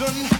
is